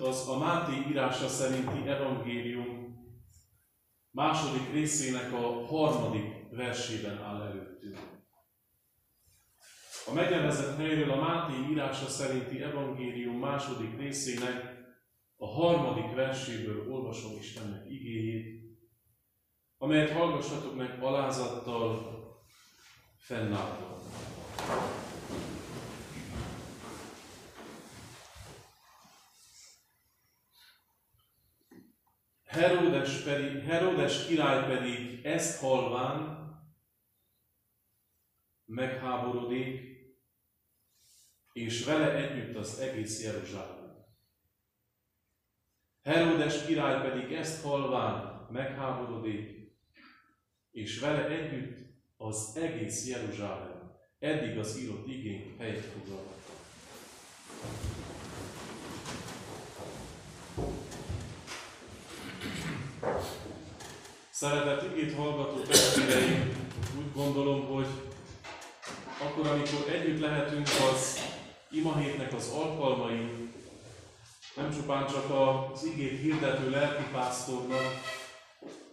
az a Máté írása szerinti evangélium második részének a harmadik versében áll előttünk. A megnevezett helyről a Máté írása szerinti evangélium második részének a harmadik verséből olvasom Istennek igéjét, amelyet hallgassatok meg alázattal, fennállva. Herodes, pedig, Herodes király pedig ezt halván megháborodik, és vele együtt az egész Jeruzsálem. Herodes király pedig ezt halván megháborodik, és vele együtt az egész Jeruzsálem, eddig az írott igény helyet foglalhatta. Szeretett igét hallgató testvéreim, úgy gondolom, hogy akkor, amikor együtt lehetünk az imahétnek az alkalmai, nem csupán csak az igét hirdető lelkipásztornak,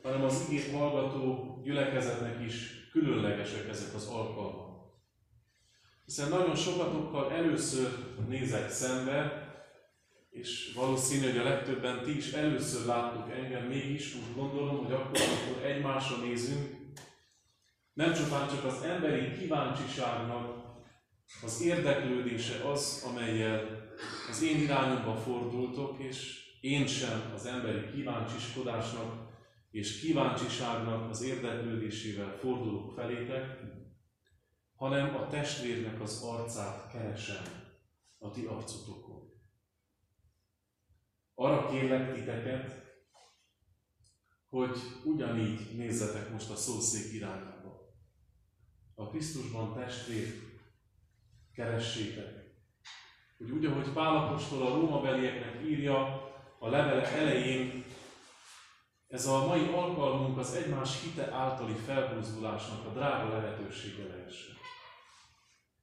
hanem az igét hallgató gyülekezetnek is különlegesek ezek az alkalmak. Hiszen nagyon sokatokkal először nézek szembe, és valószínű, hogy a legtöbben ti is először láttuk engem, mégis úgy gondolom, hogy akkor, amikor egymásra nézünk, nem csupán csak az emberi kíváncsiságnak az érdeklődése az, amelyel az én irányomba fordultok, és én sem az emberi kíváncsiskodásnak és kíváncsiságnak az érdeklődésével fordulok felétek, hanem a testvérnek az arcát keresem a ti arcotokon. Arra kérlek titeket, hogy ugyanígy nézzetek most a szószék irányába. A Krisztusban testvér keressétek. Hogy úgy, ahogy Pálapostól a Róma belieknek írja a levele elején, ez a mai alkalmunk az egymás hite általi felbúzdulásnak a drága lehetősége lehessen.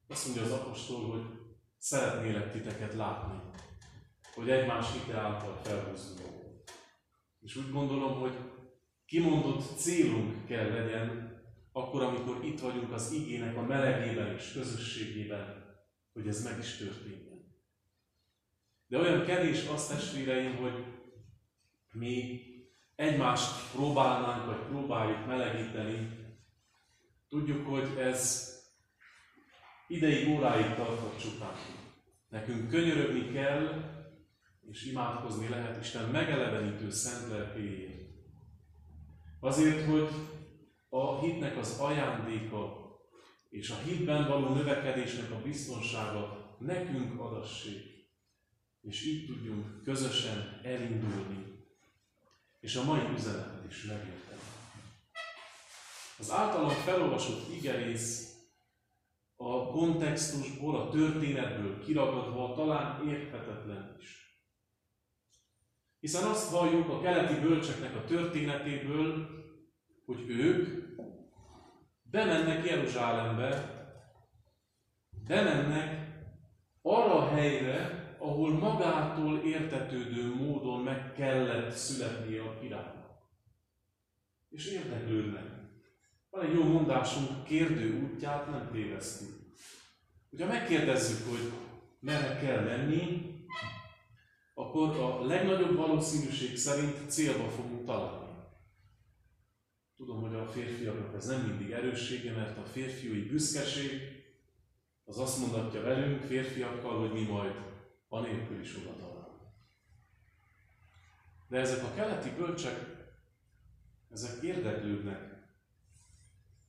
Azt mondja az apostol, hogy szeretnélek titeket látni, hogy egymás hite által felbúzdulunk. És úgy gondolom, hogy kimondott célunk kell legyen, akkor, amikor itt vagyunk az igének a melegében és közösségében, hogy ez meg is történjen. De olyan kevés azt testvéreim, hogy mi egymást próbálnánk, vagy próbáljuk melegíteni, tudjuk, hogy ez ideig, óráig tartott csupán. Nekünk könyörögni kell, és imádkozni lehet Isten megelevenítő szent lelkéjét. Azért, hogy a hitnek az ajándéka és a hitben való növekedésnek a biztonsága nekünk adassék, és így tudjunk közösen elindulni és a mai üzenetet is megérteni. Az általam felolvasott igerész a kontextusból, a történetből kiragadva talán érthetetlen is. Hiszen azt halljuk a keleti bölcseknek a történetéből, hogy ők bemennek Jeruzsálembe, bemennek arra a helyre, ahol magától értetődő módon meg kellett születnie a királynak. És érdeklődnek. Van egy jó mondásunk, kérdő útját nem téveszti. Hogyha megkérdezzük, hogy merre kell menni, akkor a legnagyobb valószínűség szerint célba fogunk találni. Tudom, hogy a férfiaknak ez nem mindig erőssége, mert a férfiúi büszkeség az azt mondatja velünk, férfiakkal, hogy mi majd anélkül is oda talál. De ezek a keleti bölcsek, ezek érdeklődnek,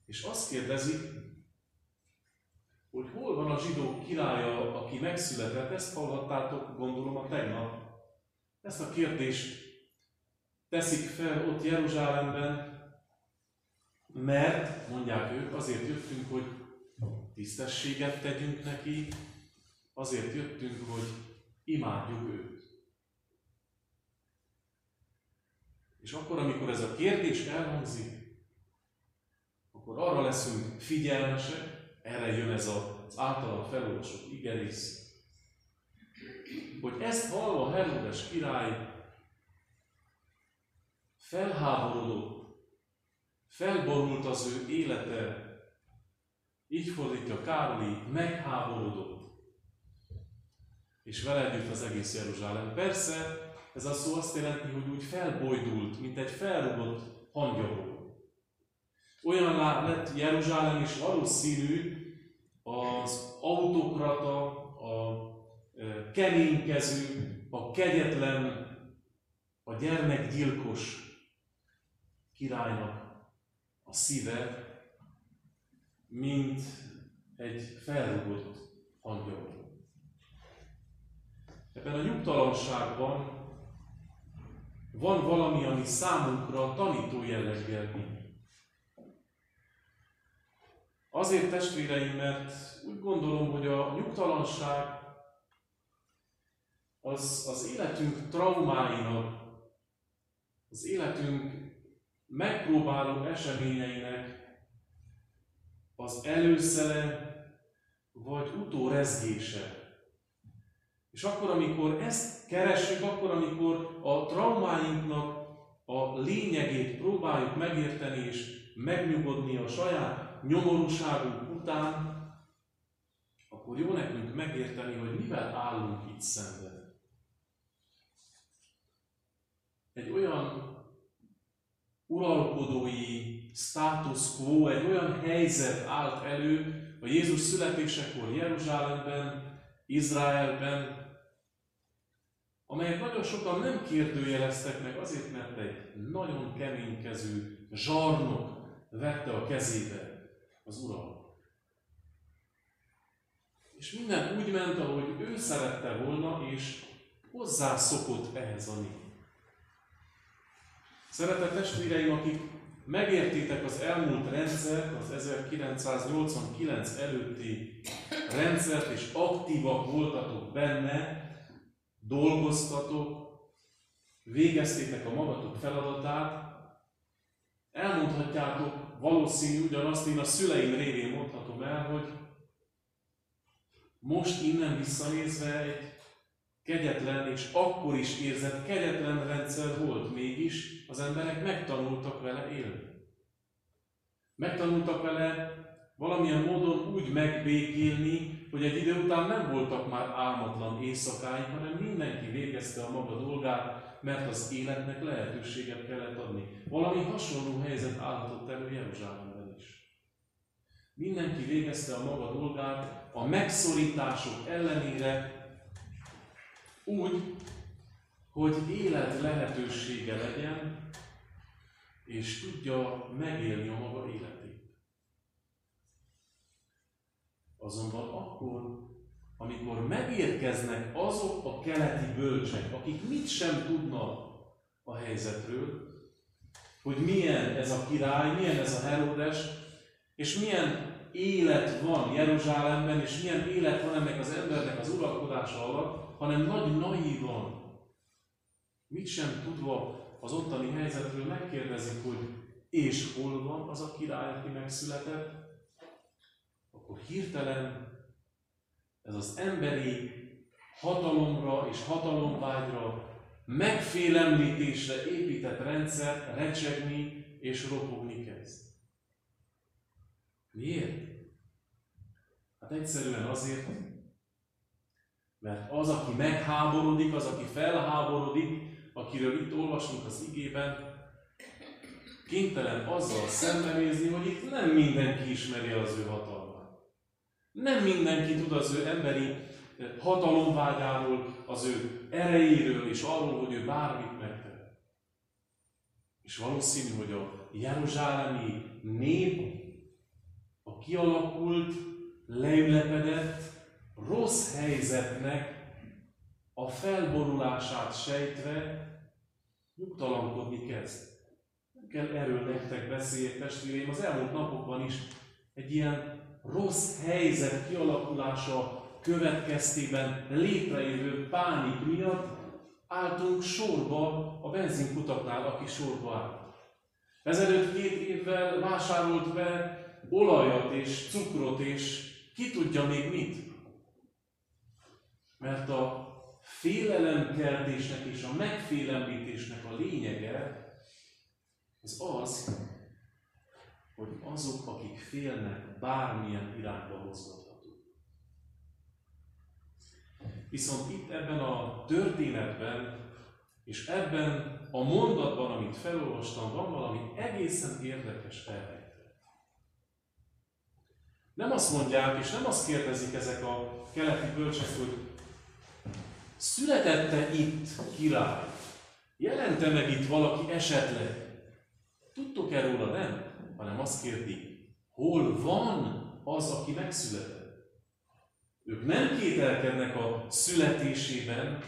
és azt kérdezik, hogy hol van a zsidók királya, aki megszületett, ezt hallhattátok, gondolom, a tegnap. Ezt a kérdést teszik fel ott Jeruzsálemben, mert, mondják ők, azért jöttünk, hogy tisztességet tegyünk neki, azért jöttünk, hogy imádjuk őt. És akkor, amikor ez a kérdés elhangzik, akkor arra leszünk figyelmesek, erre jön ez az általán felolvasott igerész, hogy ezt hallva Herodes király felháborodott, felborult az ő élete, így fordítja Károli, megháborodott, és vele együtt az egész Jeruzsálem. Persze, ez a szó azt jelenti, hogy úgy felbojdult, mint egy felrugott hangyagó. Olyan lett Jeruzsálem is valószínű, az autokrata, a keménykező, a kegyetlen, a gyermekgyilkos királynak a szíve, mint egy felrugott angyal. Ebben a nyugtalanságban van valami, ami számunkra tanító jelleggel. Azért testvéreim, mert úgy gondolom, hogy a nyugtalanság az az életünk traumáinak, az életünk megpróbáló eseményeinek az előszele vagy utórezgése. És akkor, amikor ezt keresünk, akkor, amikor a traumáinknak a lényegét próbáljuk megérteni és megnyugodni a saját nyomorúságunk után, akkor jó nekünk megérteni, hogy mivel állunk itt szemben. Egy olyan uralkodói status quo, egy olyan helyzet állt elő a Jézus születésekor Jeruzsálemben, Izraelben, amelyet nagyon sokan nem kérdőjeleztek meg azért, mert egy nagyon keménykező zsarnok vette a kezébe az Uram. És minden úgy ment, ahogy ő szerette volna, és hozzászokott ehhez a nép. Szeretett testvéreim, akik megértétek az elmúlt rendszert, az 1989 előtti rendszert, és aktívak voltatok benne, dolgoztatok, végeztétek a magatok feladatát, elmondhatjátok valószínű ugyanazt, én a szüleim révén mondhatom el, hogy most innen visszanézve egy kegyetlen és akkor is érzett kegyetlen rendszer volt, mégis az emberek megtanultak vele élni. Megtanultak vele valamilyen módon úgy megbékélni, hogy egy idő után nem voltak már álmatlan éjszakáink, hanem mindenki végezte a maga dolgát, mert az életnek lehetőséget kellett adni. Valami hasonló helyzet állhatott elő Jeruzsálemben is. Mindenki végezte a maga dolgát, a megszorítások ellenére úgy, hogy élet lehetősége legyen, és tudja megélni a maga életét. Azonban akkor, amikor megérkeznek azok a keleti bölcsek, akik mit sem tudnak a helyzetről, hogy milyen ez a király, milyen ez a Herodes, és milyen élet van Jeruzsálemben, és milyen élet van ennek az embernek az uralkodása alatt, hanem nagy naívan, mit sem tudva az ottani helyzetről megkérdezik, hogy és hol van az a király, aki megszületett, akkor hirtelen ez az emberi hatalomra és hatalomvágyra, megfélemlítésre épített rendszer recsegni és ropogni kezd. Miért? Hát egyszerűen azért, mert az, aki megháborodik, az, aki felháborodik, akiről itt olvasunk az igében, kénytelen azzal szembenézni, hogy itt nem mindenki ismeri az ő hatalmát. Nem mindenki tud az ő emberi eh, hatalomvágyáról, az ő erejéről és arról, hogy ő bármit megtehet. És valószínű, hogy a jeruzsálemi nép a kialakult, leülepedett, rossz helyzetnek a felborulását sejtve nyugtalankodni kezd. Nem kell erről nektek beszélni, testvéreim, az elmúlt napokban is egy ilyen rossz helyzet kialakulása következtében létrejövő pánik miatt álltunk sorba a benzinkutaknál, aki sorba áll. Ezelőtt két évvel vásárolt be olajat és cukrot és ki tudja még mit. Mert a félelemkeltésnek és a megfélemlítésnek a lényege az az, hogy azok, akik félnek, bármilyen irányba mozgathatók. Viszont itt ebben a történetben, és ebben a mondatban, amit felolvastam, van valami egészen érdekes elrejtett. Nem azt mondják, és nem azt kérdezik ezek a keleti bölcsek, hogy születette itt király, jelente meg itt valaki esetleg. Tudtok-e róla? Nem hanem azt kérdik, hol van az, aki megszületett. Ők nem kételkednek a születésében,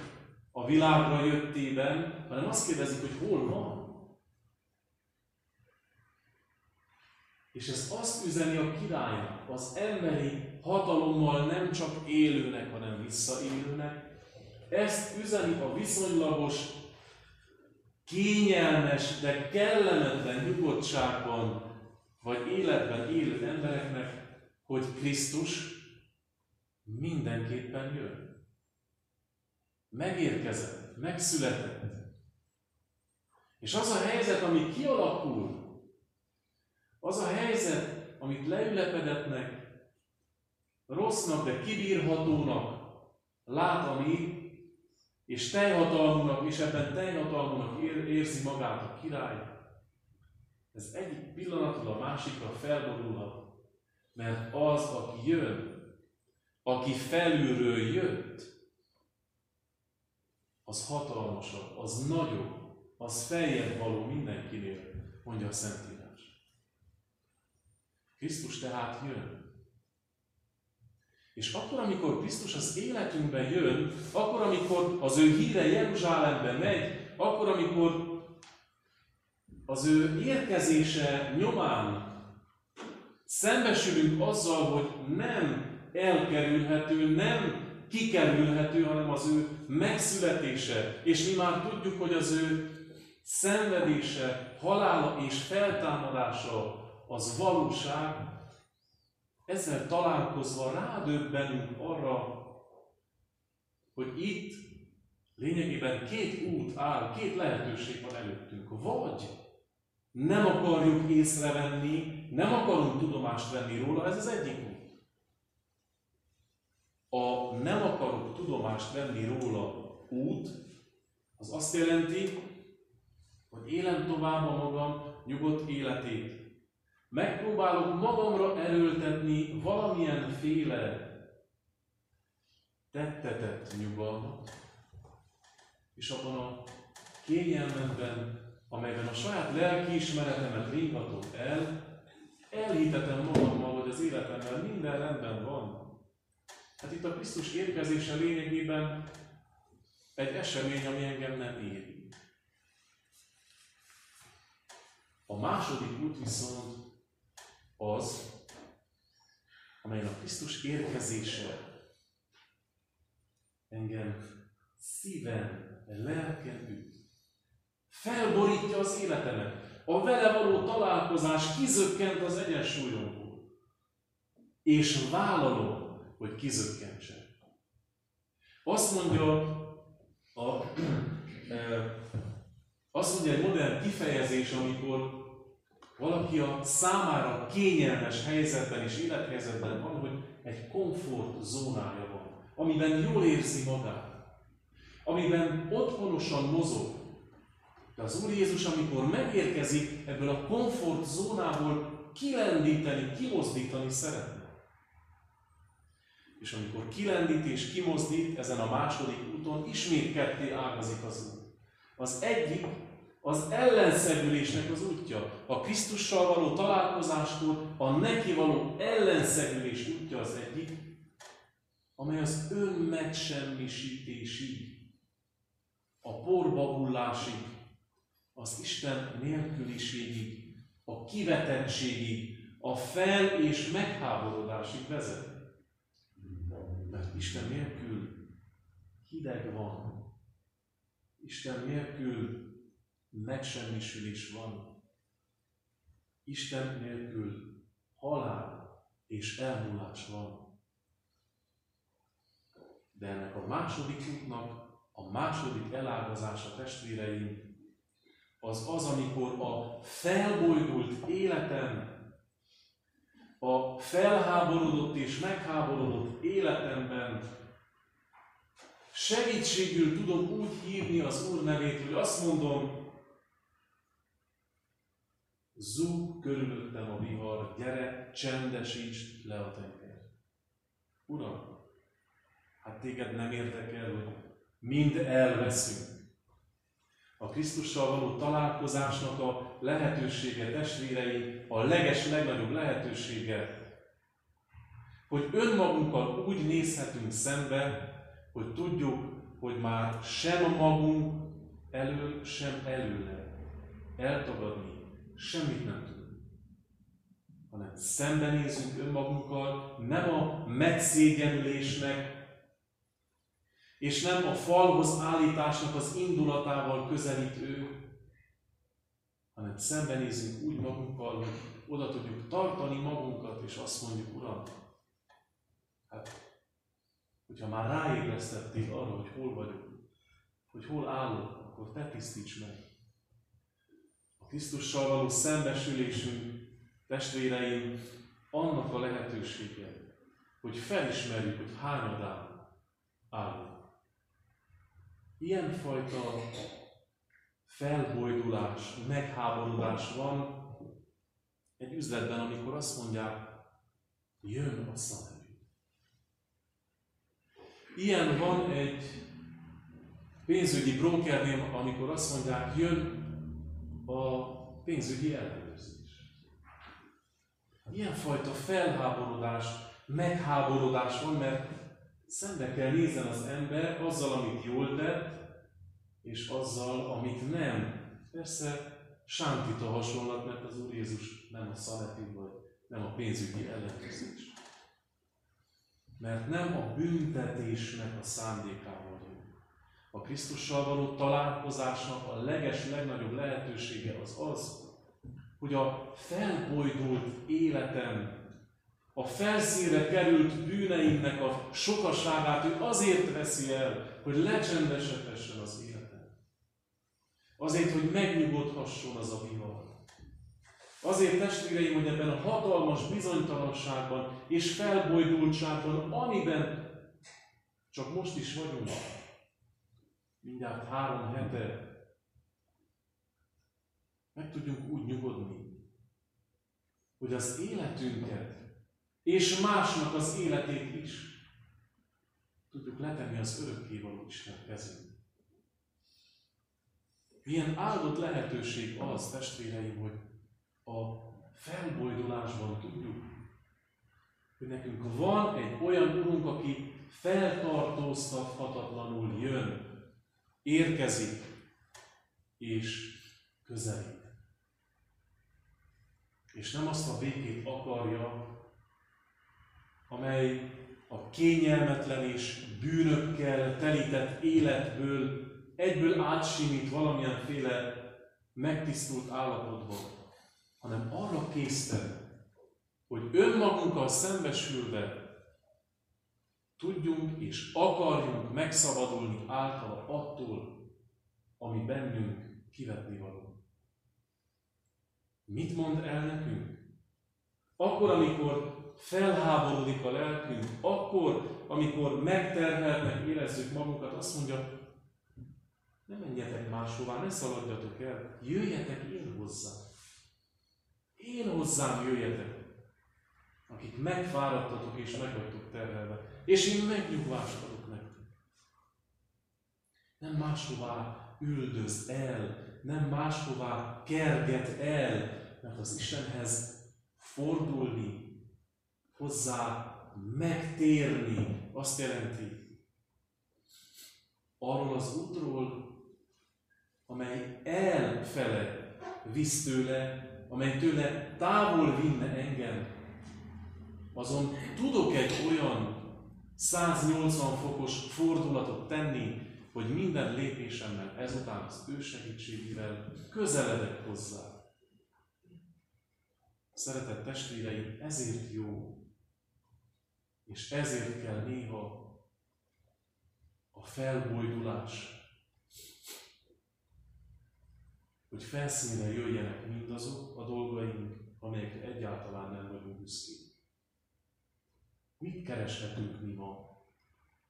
a világra jöttében, hanem azt kérdezik, hogy hol van. És ez azt üzeni a királynak, az emberi hatalommal nem csak élőnek, hanem visszaélőnek. Ezt üzeni a viszonylagos, kényelmes, de kellemetlen nyugodtságban vagy életben élő embereknek, hogy Krisztus mindenképpen jön. Megérkezett, megszületett. És az a helyzet, ami kialakul, az a helyzet, amit leülepedetnek, rossznak, de kibírhatónak látani, és teljhatalmunak, és ebben teljhatalmunak érzi magát a király, ez egyik pillanatról a másikra felborulhat, mert az, aki jön, aki felülről jött, az hatalmasabb, az nagyobb, az feljebb való mindenkinél, mondja a Szentírás. Krisztus tehát jön. És akkor, amikor Krisztus az életünkben jön, akkor, amikor az ő híre Jeruzsálembe megy, akkor, amikor az ő érkezése nyomán szembesülünk azzal, hogy nem elkerülhető, nem kikerülhető, hanem az ő megszületése. És mi már tudjuk, hogy az ő szenvedése, halála és feltámadása az valóság. Ezzel találkozva rádöbbenünk arra, hogy itt lényegében két út áll, két lehetőség van előttünk. Vagy nem akarjuk észrevenni, nem akarunk tudomást venni róla, ez az egyik út. A nem akarok tudomást venni róla út, az azt jelenti, hogy élem tovább a magam nyugodt életét. Megpróbálok magamra erőltetni valamilyen féle tettetett nyugalmat, és abban a kényelmemben amelyben a saját lelkiismeretemet ringatom el, elhitetem magammal, hogy az életemben minden rendben van. Hát itt a Krisztus érkezése lényegében egy esemény, ami engem nem érint. A második út viszont az, amelyen a Krisztus érkezése engem szíven, lelken üt felborítja az életemet. A vele való találkozás kizökkent az egyensúlyomból. És vállalom, hogy kizökkentse. Azt mondja, a, e, azt mondja egy modern kifejezés, amikor valaki a számára kényelmes helyzetben és élethelyzetben van, hogy egy komfort zónája van, amiben jól érzi magát, amiben otthonosan mozog, de az Úr Jézus, amikor megérkezik ebből a komfort zónából, kilendíteni, kimozdítani szeretne. És amikor kilendít és kimozdít ezen a második úton, ismét ketté ágazik az út. Az egyik az ellenszegülésnek az útja. A Krisztussal való találkozáskor a neki való ellenszegülés útja az egyik, amely az önmegsemmisítésig, a porba hullásig, az Isten nélküliségig, a kivetettségig, a fel- és megháborodásig vezet. Mert Isten nélkül hideg van. Isten nélkül megsemmisülés van. Isten nélkül halál és elmúlás van. De ennek a második útnak a második elágazása testvéreim az az, amikor a felbojdult életen, a felháborodott és megháborodott életemben segítségül tudom úgy hívni az Úr nevét, hogy azt mondom, zúg körülöttem a vihar, gyere, csendesítsd le a tenger. Uram, hát téged nem érdekel, hogy mind elveszünk. A Krisztussal való találkozásnak a lehetősége, testvérei, a leges, legnagyobb lehetősége, hogy önmagunkkal úgy nézhetünk szembe, hogy tudjuk, hogy már sem magunk elől, sem előle eltagadni semmit nem tudunk. Hanem szembenézünk önmagunkkal, nem a megszégyenülésnek, és nem a falhoz állításnak az indulatával közelít ő, hanem szembenézünk úgy magunkkal, hogy oda tudjuk tartani magunkat, és azt mondjuk, Uram, hát Hogyha már ráébresztettél arra, hogy hol vagyok, hogy hol állok, akkor te tisztíts meg. A Krisztussal való szembesülésünk, testvéreim, annak a lehetősége, hogy felismerjük, hogy hányadán állunk. Ilyenfajta felbojdulás, megháborodás van egy üzletben, amikor azt mondják, jön a szanel. Ilyen van egy pénzügyi brokernél, amikor azt mondják, jön a pénzügyi ellenőrzés. Ilyenfajta felháborodás, megháborodás van, mert szembe kell nézzen az ember azzal, amit jól tett, és azzal, amit nem. Persze sántít a hasonlat, mert az Úr Jézus nem a szaleti, vagy nem a pénzügyi ellenőrzés mert nem a büntetésnek a szándékával jön. A Krisztussal való találkozásnak a leges, legnagyobb lehetősége az az, hogy a felbojdult életem, a felszínre került bűneimnek a sokaságát ő azért veszi el, hogy lecsendesedhessen az életem. Azért, hogy megnyugodhasson az a vihar. Azért testvéreim, hogy ebben a hatalmas bizonytalanságban és felbojdultságban, amiben csak most is vagyunk, mindjárt három hete, meg tudjunk úgy nyugodni, hogy az életünket és másnak az életét is tudjuk letenni az örökkévaló Isten kezén. Milyen áldott lehetőség az, testvéreim, hogy a felbojdulásban tudjuk, hogy nekünk van egy olyan Urunk, aki feltartóztathatatlanul jön, érkezik és közelít. És nem azt a békét akarja, amely a kényelmetlen és bűnökkel telített életből egyből átsimít valamilyenféle megtisztult állapotba, hanem arra késztet, hogy önmagunkkal szembesülve tudjunk és akarjunk megszabadulni általa attól, ami bennünk kivetni való. Mit mond el nekünk? Akkor, amikor felháborodik a lelkünk, akkor, amikor megterheltnek érezzük magunkat, azt mondja, ne menjetek máshová, ne szaladjatok el, jöjjetek én hozzá. Én hozzám jöjjetek, akik megfáradtatok és meg terhelve, és én megnyugvást adok nektek. Nem máshová üldöz el, nem máshová kerget el, mert az Istenhez fordulni, hozzá megtérni, azt jelenti, arról az útról, amely elfele visz tőle, amely tőle távol vinne engem, azon tudok egy olyan 180 fokos fordulatot tenni, hogy minden lépésemmel ezután az ő segítségével közeledek hozzá. Szeretett testvéreim, ezért jó, és ezért kell néha a felbojdulás, hogy felszínre jöjjenek mindazok a dolgaink, amelyekre egyáltalán nem vagyunk büszkék. Mit kereshetünk mi ma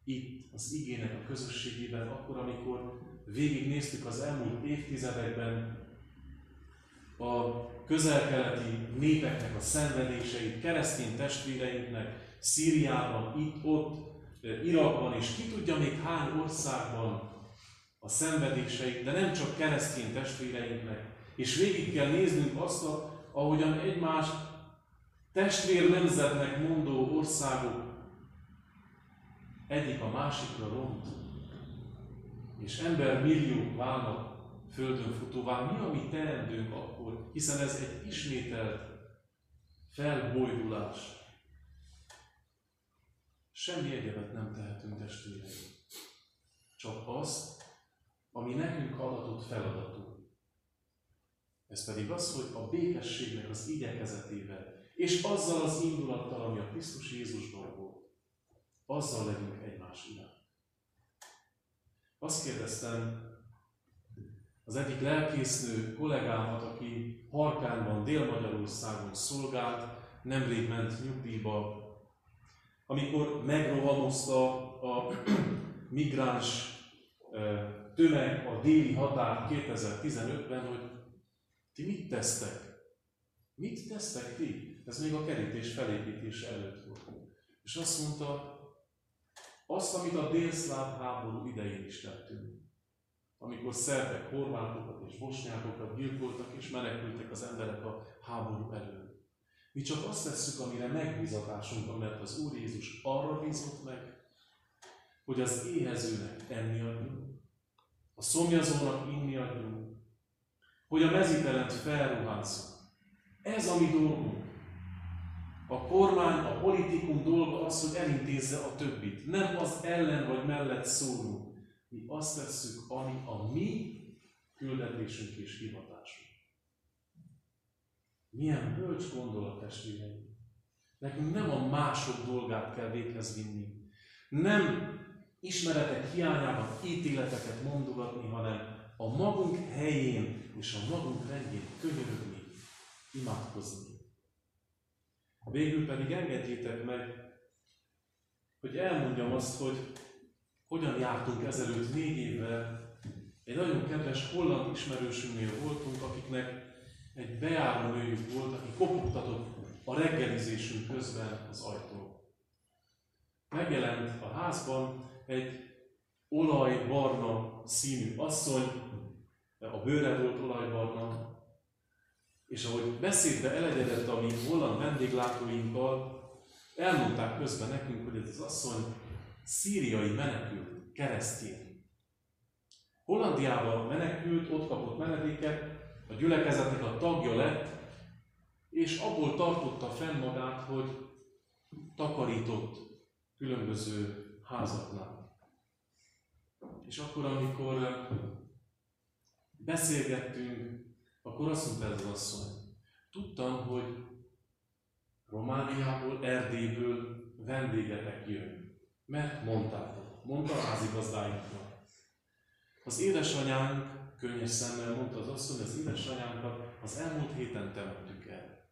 itt az igének a közösségében, akkor, amikor végignéztük az elmúlt évtizedekben a közelkeleti népeknek a szenvedéseit, keresztény testvéreinknek Szíriában, itt, ott, Irakban, és ki tudja még hány országban a szenvedéseit, de nem csak keresztény testvéreinknek. És végig kell néznünk azt, ahogyan egymást testvér nemzetnek mondó országok egyik a másikra ront, és ember milliók válnak földön futóvá. Mi a mi teendőnk akkor, hiszen ez egy ismételt felbojdulás. Semmi egyebet nem tehetünk testvéreim. Csak azt, ami nekünk adatott feladatunk. Ez pedig az, hogy a békességnek az igyekezetével, és azzal az indulattal, ami a Krisztus Jézusban volt, azzal legyünk egymás iránt. Azt kérdeztem az egyik lelkésznő kollégámat, aki Harkánban, Dél-Magyarországon szolgált, nemrég ment nyugdíjba, amikor megrohamozta a migráns tömeg a déli határ 2015-ben, hogy ti mit tesztek? Mit tesztek ti? Ez még a kerítés felépítése előtt volt. És azt mondta, azt, amit a délszláv háború idején is tettünk. Amikor szerbek, horvátokat és bosnyákokat gyilkoltak és menekültek az emberek a háború elől. Mi csak azt tesszük, amire megbízatásunk mert az Úr Jézus arra bízott meg, hogy az éhezőnek enni adjunk, a szomjazónak inni adjunk, hogy a mezítelent felruházzuk. Ez a mi dolgunk. A kormány, a politikum dolga az, hogy elintézze a többit. Nem az ellen vagy mellett szólunk. Mi azt tesszük, ami a mi küldetésünk és hivatásunk. Milyen bölcs gondolat, testvéreim! Nekünk nem a mások dolgát kell véghez vinni. Nem ismeretek hiányában ítéleteket mondogatni, hanem a magunk helyén és a magunk rendjén könyörögni, imádkozni. Végül pedig engedjétek meg, hogy elmondjam azt, hogy hogyan jártunk ezelőtt négy évvel. Egy nagyon kedves holland ismerősünknél voltunk, akiknek egy bejáró nőjük volt, aki kopogtatott a reggelizésünk közben az ajtón. Megjelent a házban egy olajbarna színű asszony, a bőre volt olajbarna, és ahogy beszédbe elegyedett a mi holland vendéglátóinkkal, elmondták közben nekünk, hogy ez az asszony szíriai menekült, keresztény. Hollandiában menekült, ott kapott menedéket, a gyülekezetnek a tagja lett, és abból tartotta fenn magát, hogy takarított különböző házaknál. És akkor, amikor beszélgettünk, akkor azt mondta ez az asszony, tudtam, hogy Romániából, Erdélyből vendégetek jön. Mert mondtátok, mondta a házigazdáinknak. Az édesanyánk könnyes szemmel mondta az asszony, az édesanyánkat az elmúlt héten temettük el.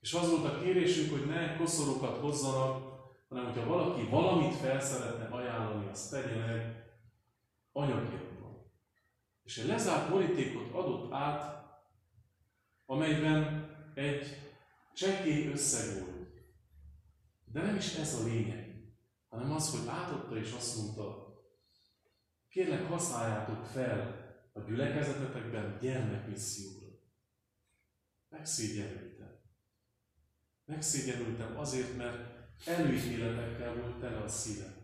És az volt a kérésünk, hogy ne koszorokat hozzanak, hanem hogyha valaki valamit fel szeretne ajánlani, azt tegye meg anyagjából. És egy lezárt borítékot adott át, amelyben egy csekély összeg volt. De nem is ez a lényeg, hanem az, hogy átadta és azt mondta, kérlek használjátok fel a gyülekezetetekben gyermekmisszióra. Megszégyenültem. Megszégyenültem azért, mert előítéletekkel volt tele a szívem.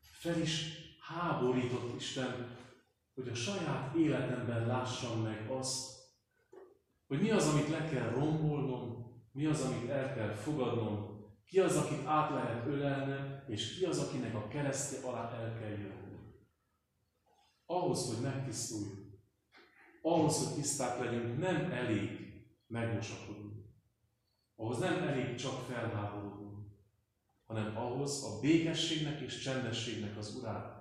Fel is háborított Isten, hogy a saját életemben lássam meg azt, hogy mi az, amit le kell rombolnom, mi az, amit el kell fogadnom, ki az, akit át lehet ölelnem, és ki az, akinek a keresztje alá el kell jönnöm. Ahhoz, hogy megtisztuljunk, ahhoz, hogy tiszták legyünk, nem elég megmosakodni. Ahhoz nem elég csak felháborodni, hanem ahhoz a békességnek és csendességnek az urát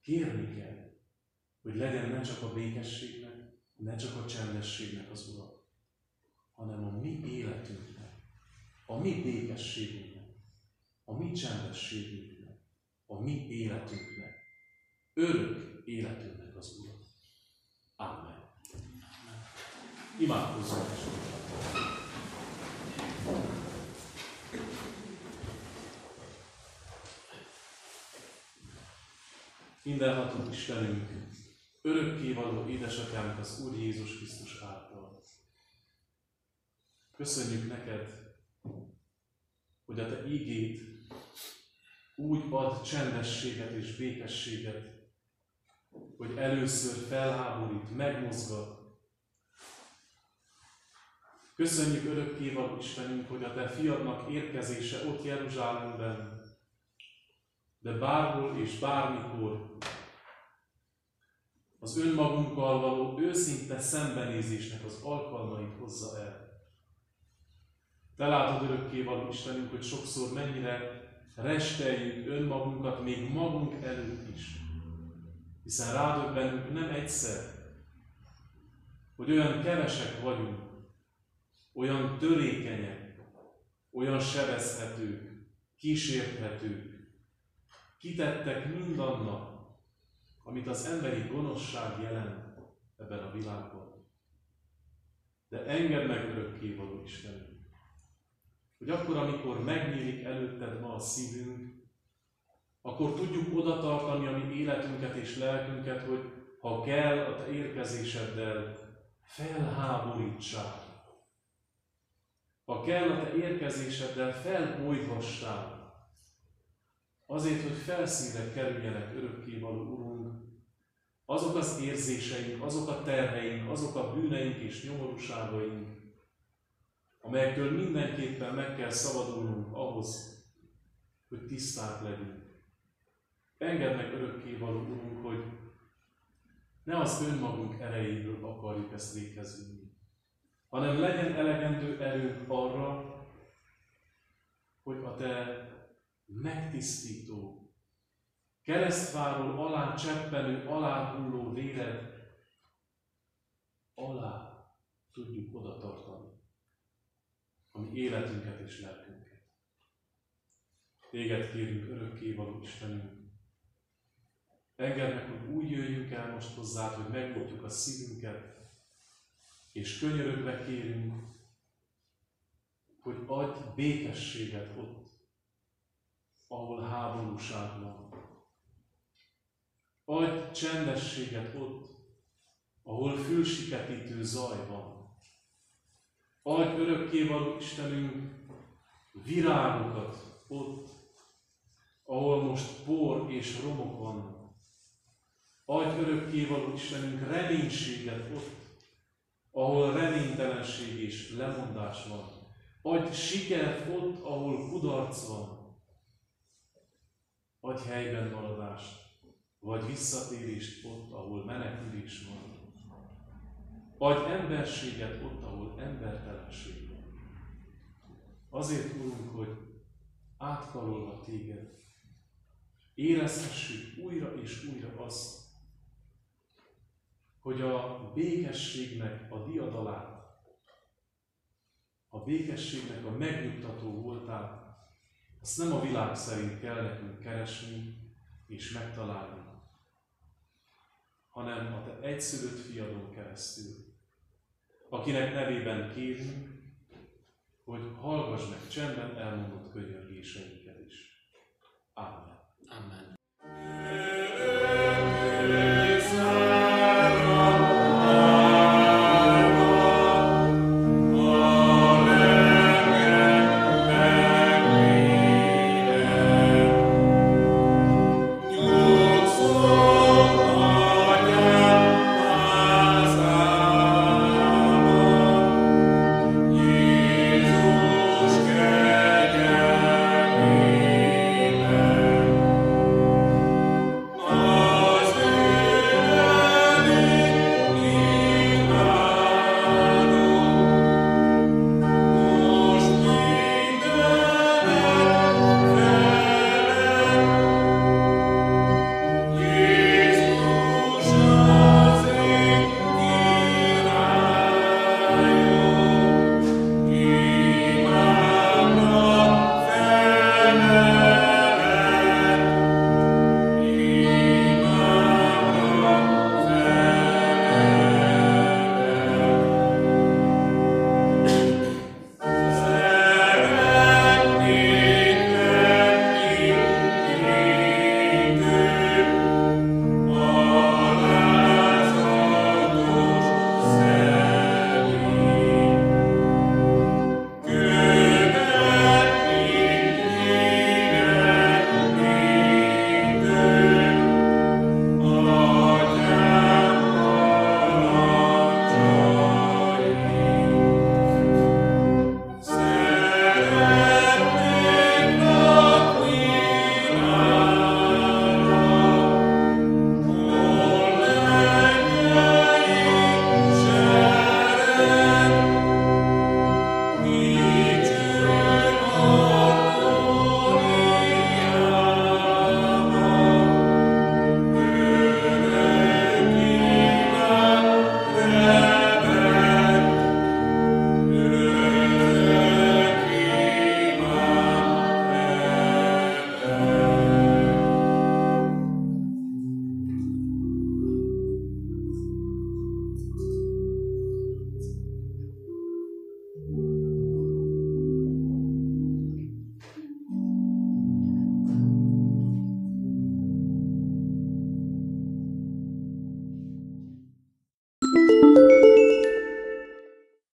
kérni kell, hogy legyen ne csak a békességnek, ne csak a csendességnek az ura, hanem a mi életünknek, a mi békességünknek, a mi csendességünknek, a mi életünknek, örök életünknek az Ura. Amen. Imádkozzunk Mindenható Istenünk, örökkévaló édesatyánk az Úr Jézus Krisztus által. Köszönjük neked, hogy a Te ígét úgy ad csendességet és békességet, hogy először felháborít, megmozgat. Köszönjük örökkévaló Istenünk, hogy a Te fiadnak érkezése ott Jeruzsálemben, de bárhol és bármikor az önmagunkkal való őszinte szembenézésnek az alkalmait hozza el. Te látod örökkévaló Istenünk, hogy sokszor mennyire resteljük önmagunkat még magunk előtt is. Hiszen rádöbbenünk nem egyszer, hogy olyan kevesek vagyunk, olyan törékenyek, olyan sebezhetők, kísérthetők, kitettek mindannak, amit az emberi gonoszság jelent ebben a világban. De engedd meg örökkévaló Istenünk, hogy akkor, amikor megnyílik előtted ma a szívünk, akkor tudjuk oda tartani a mi életünket és lelkünket, hogy ha kell, a te érkezéseddel felháborítsál. Ha kell, a te érkezéseddel felbolyhassál. Azért, hogy felszínre kerüljenek örökkévaló Urunk, azok az érzéseink, azok a terheink, azok a bűneink és nyomorúságaink, amelyektől mindenképpen meg kell szabadulnunk ahhoz, hogy tiszták legyünk. Engedd meg örökkévaló Urunk, hogy ne az önmagunk erejéből akarjuk ezt végezni, hanem legyen elegendő erőnk arra, hogy a Te megtisztító, keresztváról alá cseppenő, alá hulló véred alá tudjuk oda tartani a életünket és lelkünket. Téged kérünk örökkévaló Istenünk, Engedd meg, hogy úgy jöjjünk el most hozzád, hogy megnyitjuk a szívünket, és könyörögve kérünk, hogy adj békességet ott, ahol háborúság van. Adj csendességet ott, ahol fülsiketítő zaj van. Adj örökkévaló Istenünk virágokat ott, ahol most por és romok vannak. Adj örökkévaló Istenünk reménységet ott, ahol reménytelenség és lemondás van. Adj sikert ott, ahol kudarc van. Adj helyben maradást, vagy visszatérést ott, ahol menekülés van. Adj emberséget ott, ahol embertelenség van. Azért, Urunk, hogy átkarolva téged, érezhessük újra és újra azt, hogy a békességnek a diadalát, a békességnek a megnyugtató voltát, azt nem a világ szerint kell nekünk keresni és megtalálni, hanem a Te egyszülött fiadon keresztül, akinek nevében kérünk, hogy hallgass meg csendben elmondott könyörgéseinket is. Amen. Amen.